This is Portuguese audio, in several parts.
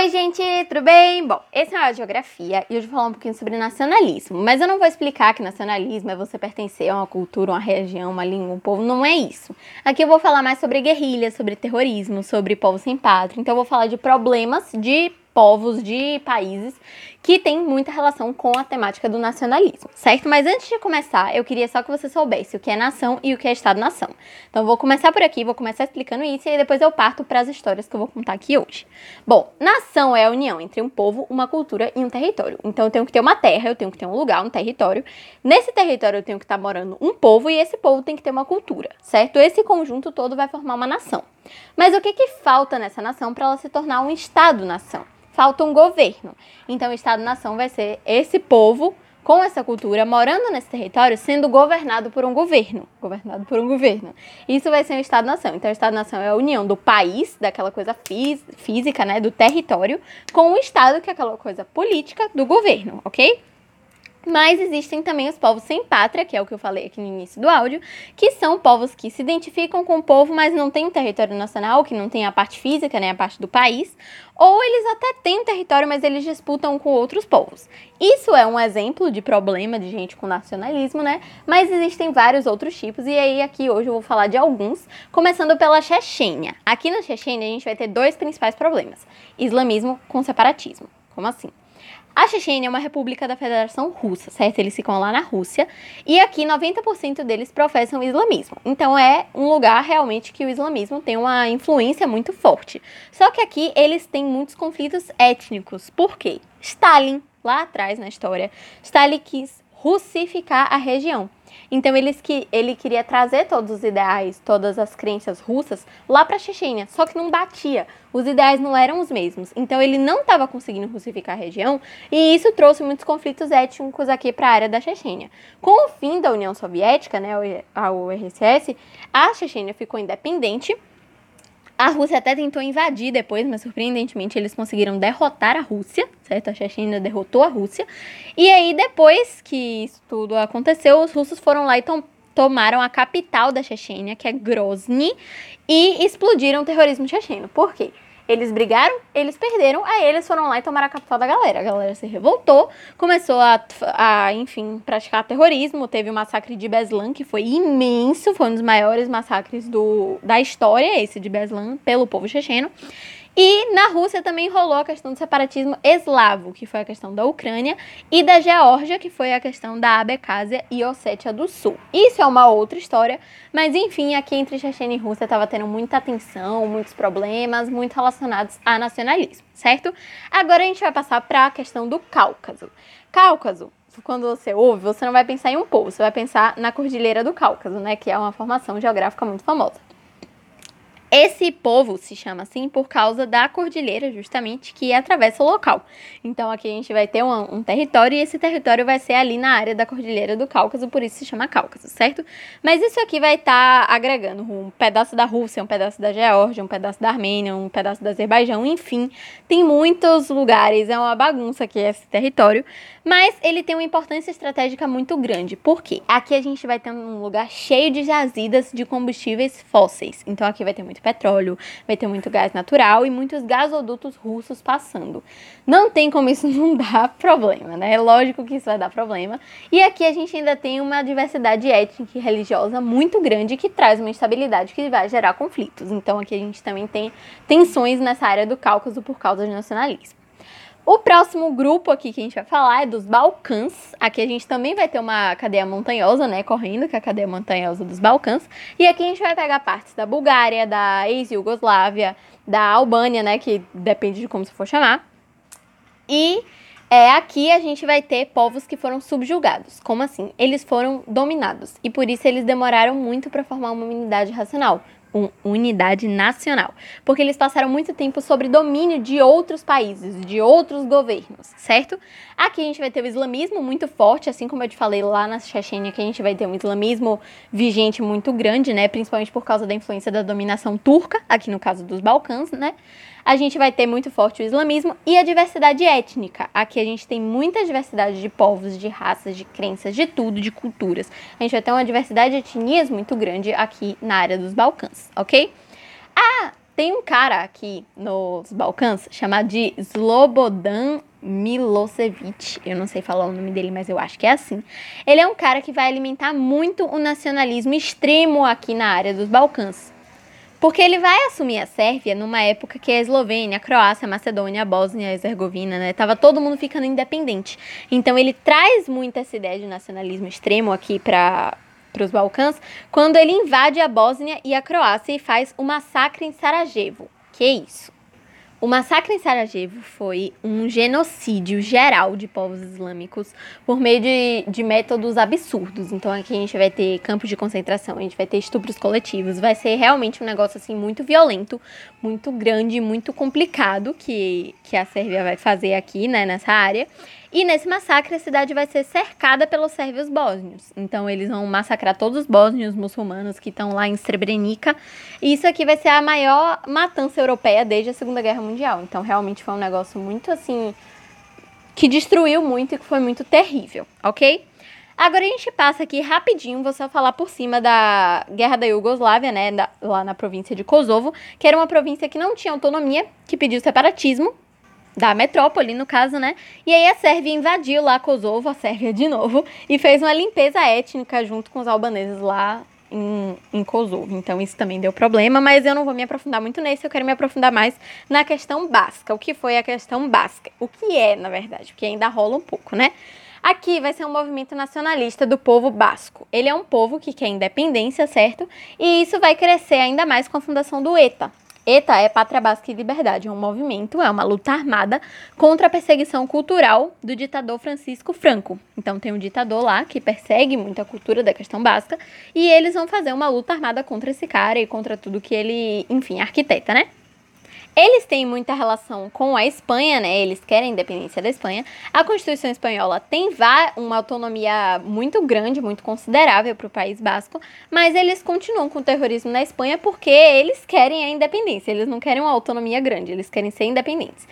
Oi, gente, tudo bem? Bom, esse é a Geografia e hoje vou falar um pouquinho sobre nacionalismo. Mas eu não vou explicar que nacionalismo é você pertencer a uma cultura, uma região, uma língua, um povo. Não é isso. Aqui eu vou falar mais sobre guerrilha, sobre terrorismo, sobre povo sem pátria. Então eu vou falar de problemas de povos, de países que tem muita relação com a temática do nacionalismo, certo? Mas antes de começar, eu queria só que você soubesse o que é nação e o que é Estado-nação. Então, vou começar por aqui, vou começar explicando isso e aí depois eu parto para as histórias que eu vou contar aqui hoje. Bom, nação é a união entre um povo, uma cultura e um território. Então, eu tenho que ter uma terra, eu tenho que ter um lugar, um território. Nesse território, eu tenho que estar morando um povo e esse povo tem que ter uma cultura, certo? Esse conjunto todo vai formar uma nação. Mas o que, que falta nessa nação para ela se tornar um Estado-nação? Falta um governo. Então, o Estado-nação vai ser esse povo com essa cultura morando nesse território sendo governado por um governo, governado por um governo. Isso vai ser um Estado-nação. Então, o Estado-nação é a união do país, daquela coisa fí física, né, do território, com o Estado, que é aquela coisa política do governo, ok? Mas existem também os povos sem pátria, que é o que eu falei aqui no início do áudio, que são povos que se identificam com o povo, mas não têm território nacional, que não tem a parte física, né, a parte do país, ou eles até têm território, mas eles disputam com outros povos. Isso é um exemplo de problema de gente com nacionalismo, né? Mas existem vários outros tipos, e aí aqui hoje eu vou falar de alguns, começando pela Chechênia. Aqui na Chechênia a gente vai ter dois principais problemas: islamismo com separatismo. Como assim? A Chechênia é uma república da Federação Russa, certo? Eles ficam lá na Rússia e aqui 90% deles professam islamismo. Então é um lugar realmente que o islamismo tem uma influência muito forte. Só que aqui eles têm muitos conflitos étnicos. Por quê? Stalin, lá atrás na história, Stalin quis russificar a região. Então eles que ele queria trazer todos os ideais, todas as crenças russas lá para a Chechênia, só que não batia. Os ideais não eram os mesmos. Então ele não estava conseguindo russificar a região e isso trouxe muitos conflitos étnicos aqui para a área da Chechênia. Com o fim da União Soviética, né, a URSS, a Chechênia ficou independente a Rússia até tentou invadir depois, mas surpreendentemente eles conseguiram derrotar a Rússia, certo? A Chechênia derrotou a Rússia. E aí, depois que isso tudo aconteceu, os russos foram lá e tom tomaram a capital da Chechênia, que é Grozny, e explodiram o terrorismo checheno. Por quê? Eles brigaram, eles perderam, aí eles foram lá e tomaram a capital da galera. A galera se revoltou, começou a, a enfim, praticar terrorismo. Teve o massacre de Beslan, que foi imenso, foi um dos maiores massacres do, da história, esse de Beslan, pelo povo checheno. E na Rússia também rolou a questão do separatismo eslavo, que foi a questão da Ucrânia, e da Geórgia, que foi a questão da Abecásia e Ossétia do Sul. Isso é uma outra história, mas enfim, aqui entre Chechênia e Rússia estava tendo muita tensão, muitos problemas, muito relacionados a nacionalismo, certo? Agora a gente vai passar para a questão do Cáucaso. Cáucaso, quando você ouve, você não vai pensar em um povo, você vai pensar na Cordilheira do Cáucaso, né, que é uma formação geográfica muito famosa. Esse povo se chama assim por causa da cordilheira, justamente, que atravessa o local. Então aqui a gente vai ter um, um, território e esse território vai ser ali na área da cordilheira do Cáucaso, por isso se chama Cáucaso, certo? Mas isso aqui vai estar tá agregando um pedaço da Rússia, um pedaço da Geórgia, um pedaço da Armênia, um pedaço da Azerbaijão, enfim, tem muitos lugares, é uma bagunça aqui esse território, mas ele tem uma importância estratégica muito grande. Por quê? Aqui a gente vai ter um lugar cheio de jazidas de combustíveis fósseis. Então aqui vai ter muito petróleo, vai ter muito gás natural e muitos gasodutos russos passando. Não tem como isso não dar problema, né? É lógico que isso vai dar problema. E aqui a gente ainda tem uma diversidade étnica e religiosa muito grande que traz uma instabilidade que vai gerar conflitos. Então aqui a gente também tem tensões nessa área do Cáucaso por causa de nacionalismo. O próximo grupo aqui que a gente vai falar é dos Balcãs. Aqui a gente também vai ter uma cadeia montanhosa, né, correndo, que é a cadeia montanhosa dos Balcãs. E aqui a gente vai pegar partes da Bulgária, da ex-Yugoslávia, da Albânia, né, que depende de como você for chamar. E é, aqui a gente vai ter povos que foram subjugados. Como assim? Eles foram dominados e por isso eles demoraram muito para formar uma unidade racional unidade nacional, porque eles passaram muito tempo sobre domínio de outros países, de outros governos, certo? Aqui a gente vai ter o islamismo muito forte, assim como eu te falei lá na Chechênia, que a gente vai ter um islamismo vigente muito grande, né, principalmente por causa da influência da dominação turca, aqui no caso dos Balcãs, né? A gente vai ter muito forte o islamismo e a diversidade étnica. Aqui a gente tem muita diversidade de povos, de raças, de crenças, de tudo, de culturas. A gente vai ter uma diversidade de etnias muito grande aqui na área dos Balcãs, ok? A tem um cara aqui nos Balcãs chamado de Slobodan Milosevic. Eu não sei falar o nome dele, mas eu acho que é assim. Ele é um cara que vai alimentar muito o nacionalismo extremo aqui na área dos Balcãs. Porque ele vai assumir a Sérvia numa época que a Eslovênia, a Croácia, a Macedônia, a Bósnia e a Herzegovina, né? Tava todo mundo ficando independente. Então ele traz muito essa ideia de nacionalismo extremo aqui para para os Balcãs, quando ele invade a Bósnia e a Croácia e faz o massacre em Sarajevo. Que isso? O massacre em Sarajevo foi um genocídio geral de povos islâmicos por meio de, de métodos absurdos. Então aqui a gente vai ter campos de concentração, a gente vai ter estupros coletivos, vai ser realmente um negócio assim muito violento, muito grande, muito complicado que, que a Sérvia vai fazer aqui, né, nessa área. E nesse massacre, a cidade vai ser cercada pelos sérvios bósnios. Então, eles vão massacrar todos os bósnios muçulmanos que estão lá em Srebrenica. E isso aqui vai ser a maior matança europeia desde a Segunda Guerra Mundial. Então, realmente foi um negócio muito assim. que destruiu muito e que foi muito terrível, ok? Agora a gente passa aqui rapidinho, vou só falar por cima da Guerra da Iugoslávia, né, da, lá na província de Kosovo, que era uma província que não tinha autonomia, que pediu separatismo, da metrópole, no caso, né? E aí a Sérvia invadiu lá Kosovo, a Sérvia de novo, e fez uma limpeza étnica junto com os albaneses lá em, em Kosovo. Então isso também deu problema, mas eu não vou me aprofundar muito nesse, eu quero me aprofundar mais na questão basca. O que foi a questão basca? O que é, na verdade, porque ainda rola um pouco, né? Aqui vai ser um movimento nacionalista do povo basco. Ele é um povo que quer independência, certo? E isso vai crescer ainda mais com a fundação do ETA, ETA é Pátria Basca e Liberdade, é um movimento, é uma luta armada contra a perseguição cultural do ditador Francisco Franco. Então tem um ditador lá que persegue muito a cultura da questão basca e eles vão fazer uma luta armada contra esse cara e contra tudo que ele, enfim, arquiteta, né? Eles têm muita relação com a Espanha, né? Eles querem a independência da Espanha. A Constituição espanhola tem uma autonomia muito grande, muito considerável para o País Basco, mas eles continuam com o terrorismo na Espanha porque eles querem a independência. Eles não querem uma autonomia grande, eles querem ser independentes.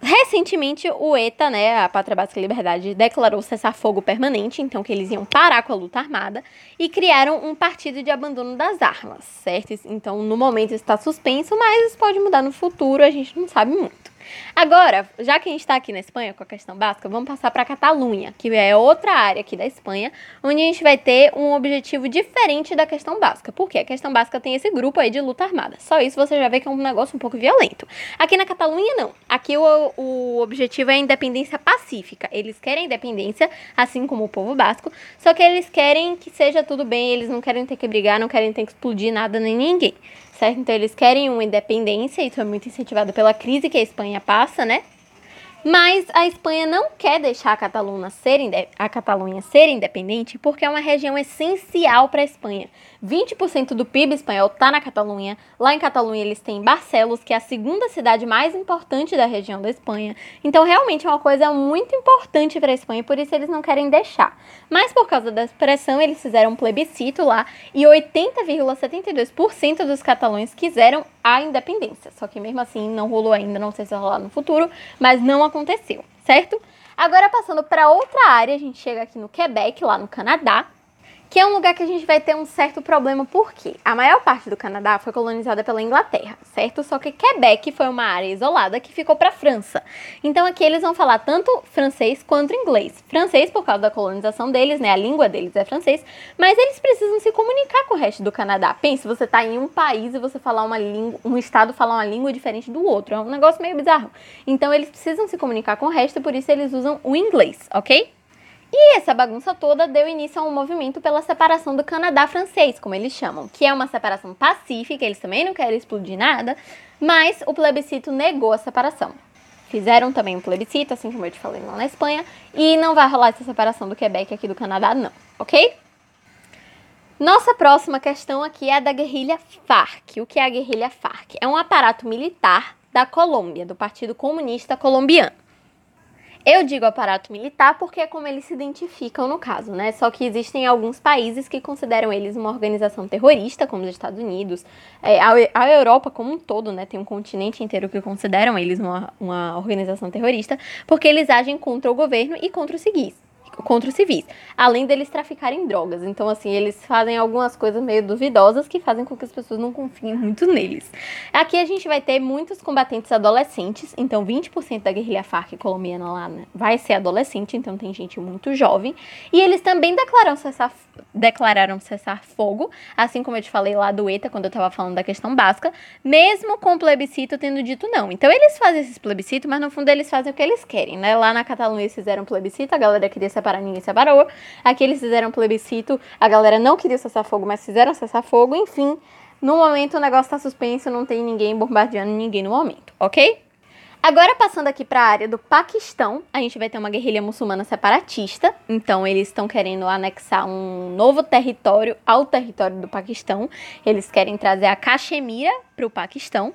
Recentemente, o ETA, né, a Pátria Básica Liberdade, declarou cessar-fogo permanente, então que eles iam parar com a luta armada, e criaram um partido de abandono das armas, certo? Então, no momento está suspenso, mas isso pode mudar no futuro, a gente não sabe muito. Agora, já que a gente está aqui na Espanha com a questão básica, vamos passar para a Catalunha, que é outra área aqui da Espanha, onde a gente vai ter um objetivo diferente da questão básica. Porque a questão básica tem esse grupo aí de luta armada. Só isso você já vê que é um negócio um pouco violento. Aqui na Catalunha, não. Aqui o, o objetivo é a independência pacífica. Eles querem independência, assim como o povo basco, só que eles querem que seja tudo bem, eles não querem ter que brigar, não querem ter que explodir nada nem ninguém certo? Então eles querem uma independência, isso é muito incentivado pela crise que a Espanha passa, né? Mas a Espanha não quer deixar a Catalunha ser, a Catalunha ser independente porque é uma região essencial para a Espanha. 20% do PIB espanhol está na Catalunha. Lá em Catalunha eles têm Barcelos, que é a segunda cidade mais importante da região da Espanha. Então realmente é uma coisa muito importante para a Espanha, por isso eles não querem deixar. Mas por causa da pressão, eles fizeram um plebiscito lá e 80,72% dos catalães quiseram a independência. Só que mesmo assim não rolou ainda, não sei se vai rolar no futuro, mas não aconteceu, certo? Agora passando para outra área, a gente chega aqui no Quebec, lá no Canadá que é um lugar que a gente vai ter um certo problema, porque a maior parte do Canadá foi colonizada pela Inglaterra, certo? Só que Quebec foi uma área isolada que ficou para a França. Então aqui eles vão falar tanto francês quanto inglês. Francês por causa da colonização deles, né? A língua deles é francês, mas eles precisam se comunicar com o resto do Canadá. Pense, você tá em um país e você falar uma língua, um estado falar uma língua diferente do outro, é um negócio meio bizarro. Então eles precisam se comunicar com o resto, por isso eles usam o inglês, ok? E essa bagunça toda deu início a um movimento pela separação do Canadá francês, como eles chamam, que é uma separação pacífica, eles também não querem explodir nada, mas o plebiscito negou a separação. Fizeram também um plebiscito, assim como eu te falei lá na Espanha, e não vai rolar essa separação do Quebec aqui do Canadá, não, ok? Nossa próxima questão aqui é da guerrilha FARC. O que é a guerrilha FARC? É um aparato militar da Colômbia, do Partido Comunista Colombiano. Eu digo aparato militar porque é como eles se identificam no caso, né? Só que existem alguns países que consideram eles uma organização terrorista, como os Estados Unidos, é, a, a, Europa como um todo, né? Tem um continente inteiro que consideram eles uma, uma organização terrorista, porque eles agem contra o governo e contra os civis contra os civis. Além deles traficarem drogas. Então, assim, eles fazem algumas coisas meio duvidosas que fazem com que as pessoas não confiem muito neles. Aqui a gente vai ter muitos combatentes adolescentes. Então, 20% da guerrilha Farc colombiana lá né, vai ser adolescente. Então, tem gente muito jovem. E eles também declararam cessar, declararam cessar fogo. Assim como eu te falei lá do ETA, quando eu tava falando da questão básica. Mesmo com o plebiscito tendo dito não. Então, eles fazem esses plebiscitos, mas no fundo eles fazem o que eles querem, né? Lá na Catalunha eles fizeram plebiscito, a galera queria separar, ninguém separou. Aqui eles fizeram plebiscito, a galera não queria cessar fogo, mas fizeram cessar fogo. Enfim, no momento o negócio tá suspenso, não tem ninguém bombardeando ninguém no momento, ok? Agora, passando aqui para a área do Paquistão, a gente vai ter uma guerrilha muçulmana separatista. Então, eles estão querendo anexar um novo território ao território do Paquistão. Eles querem trazer a Caxemira para o Paquistão.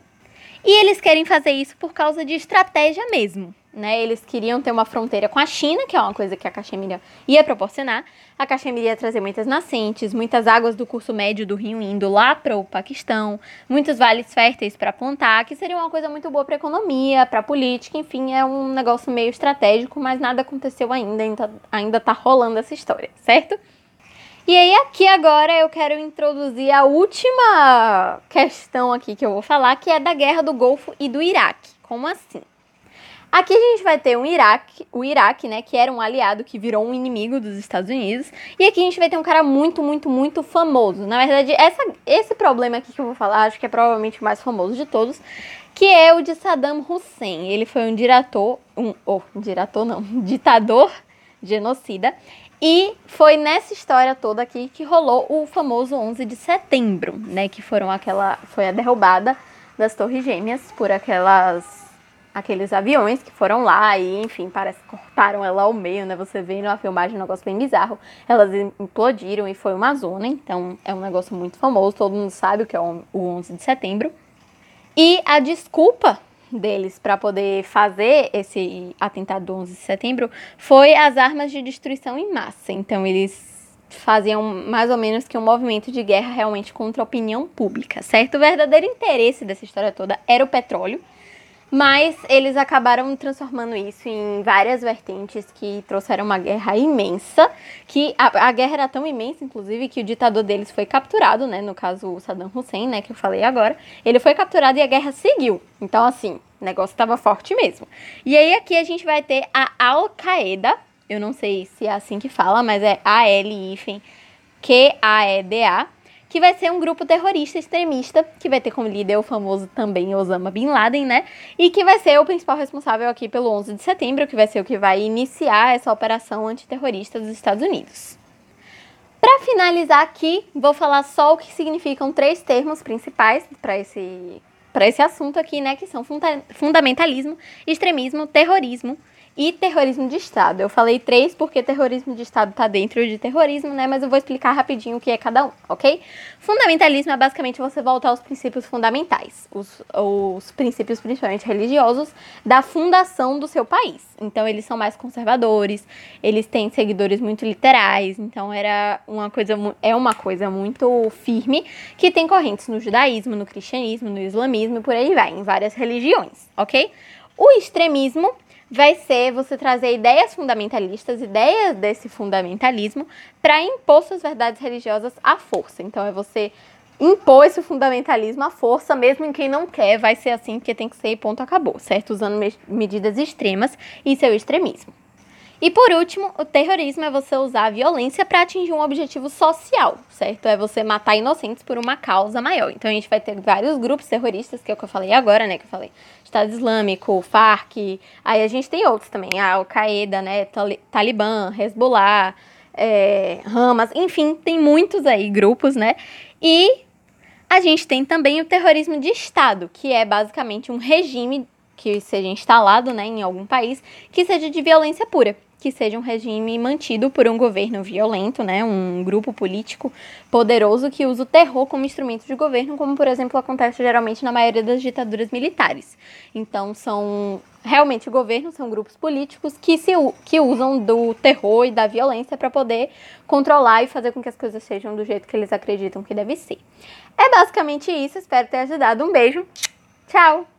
E eles querem fazer isso por causa de estratégia mesmo. Né, eles queriam ter uma fronteira com a China, que é uma coisa que a Caxemira ia proporcionar. A Caxemira ia trazer muitas nascentes, muitas águas do curso médio do rio indo lá para o Paquistão, muitos vales férteis para plantar, que seria uma coisa muito boa para a economia, para a política, enfim, é um negócio meio estratégico, mas nada aconteceu ainda, ainda, ainda tá rolando essa história, certo? E aí, aqui agora eu quero introduzir a última questão aqui que eu vou falar, que é da guerra do Golfo e do Iraque. Como assim? Aqui a gente vai ter um Iraque, o Iraque, né, que era um aliado que virou um inimigo dos Estados Unidos. E aqui a gente vai ter um cara muito, muito, muito famoso. Na verdade, essa, esse problema aqui que eu vou falar, acho que é provavelmente o mais famoso de todos, que é o de Saddam Hussein. Ele foi um diretor, um, oh, diretor não, ditador genocida. E foi nessa história toda aqui que rolou o famoso 11 de setembro, né, que foram aquela foi a derrubada das Torres Gêmeas por aquelas aqueles aviões que foram lá e, enfim, parece que cortaram ela ao meio, né? Você vê na filmagem um negócio bem bizarro. Elas implodiram e foi uma zona, então é um negócio muito famoso, todo mundo sabe o que é o 11 de setembro. E a desculpa deles para poder fazer esse atentado do 11 de setembro foi as armas de destruição em massa. Então eles faziam mais ou menos que um movimento de guerra realmente contra a opinião pública, certo? O verdadeiro interesse dessa história toda era o petróleo mas eles acabaram transformando isso em várias vertentes que trouxeram uma guerra imensa. Que a, a, guerra era tão imensa, inclusive, que o ditador deles foi capturado, né? No caso, o Saddam Hussein, né? Que eu falei agora. Ele foi capturado e a guerra seguiu. Então, assim, o negócio estava forte mesmo. E aí aqui a gente vai ter a Al-Qaeda. Eu não sei se é assim que fala, mas é A-L-I-Q-A-E-D-A que vai ser um grupo terrorista extremista, que vai ter como líder o famoso também Osama Bin Laden, né? E que vai ser o principal responsável aqui pelo 11 de setembro, que vai ser o que vai iniciar essa operação antiterrorista dos Estados Unidos. Para finalizar aqui, vou falar só o que significam três termos principais para esse para esse assunto aqui, né, que são funda fundamentalismo, extremismo, terrorismo e terrorismo de Estado. Eu falei três porque terrorismo de Estado está dentro de terrorismo, né? Mas eu vou explicar rapidinho o que é cada um, ok? Fundamentalismo é basicamente você voltar aos princípios fundamentais, os, os princípios principalmente religiosos da fundação do seu país. Então eles são mais conservadores, eles têm seguidores muito literais, então era uma coisa é uma coisa muito firme que tem correntes no judaísmo, no cristianismo, no islamismo e por aí vai, em várias religiões, ok? O extremismo vai ser você trazer ideias fundamentalistas, ideias desse fundamentalismo, para impor suas verdades religiosas à força. Então, é você impor esse fundamentalismo à força, mesmo em quem não quer, vai ser assim porque tem que ser ponto acabou, certo? Usando me medidas extremas e seu extremismo. E por último, o terrorismo é você usar a violência para atingir um objetivo social, certo? É você matar inocentes por uma causa maior. Então a gente vai ter vários grupos terroristas, que é o que eu falei agora, né? Que eu falei Estado Islâmico, FARC, aí a gente tem outros também, a Al-Qaeda, né? Talibã, Hezbollah, é, Hamas, enfim, tem muitos aí grupos, né? E a gente tem também o terrorismo de Estado, que é basicamente um regime que seja instalado né, em algum país que seja de violência pura que seja um regime mantido por um governo violento, né, um grupo político poderoso que usa o terror como instrumento de governo, como por exemplo acontece geralmente na maioria das ditaduras militares. Então são realmente governos, são grupos políticos que se que usam do terror e da violência para poder controlar e fazer com que as coisas sejam do jeito que eles acreditam que deve ser. É basicamente isso, espero ter ajudado. Um beijo. Tchau.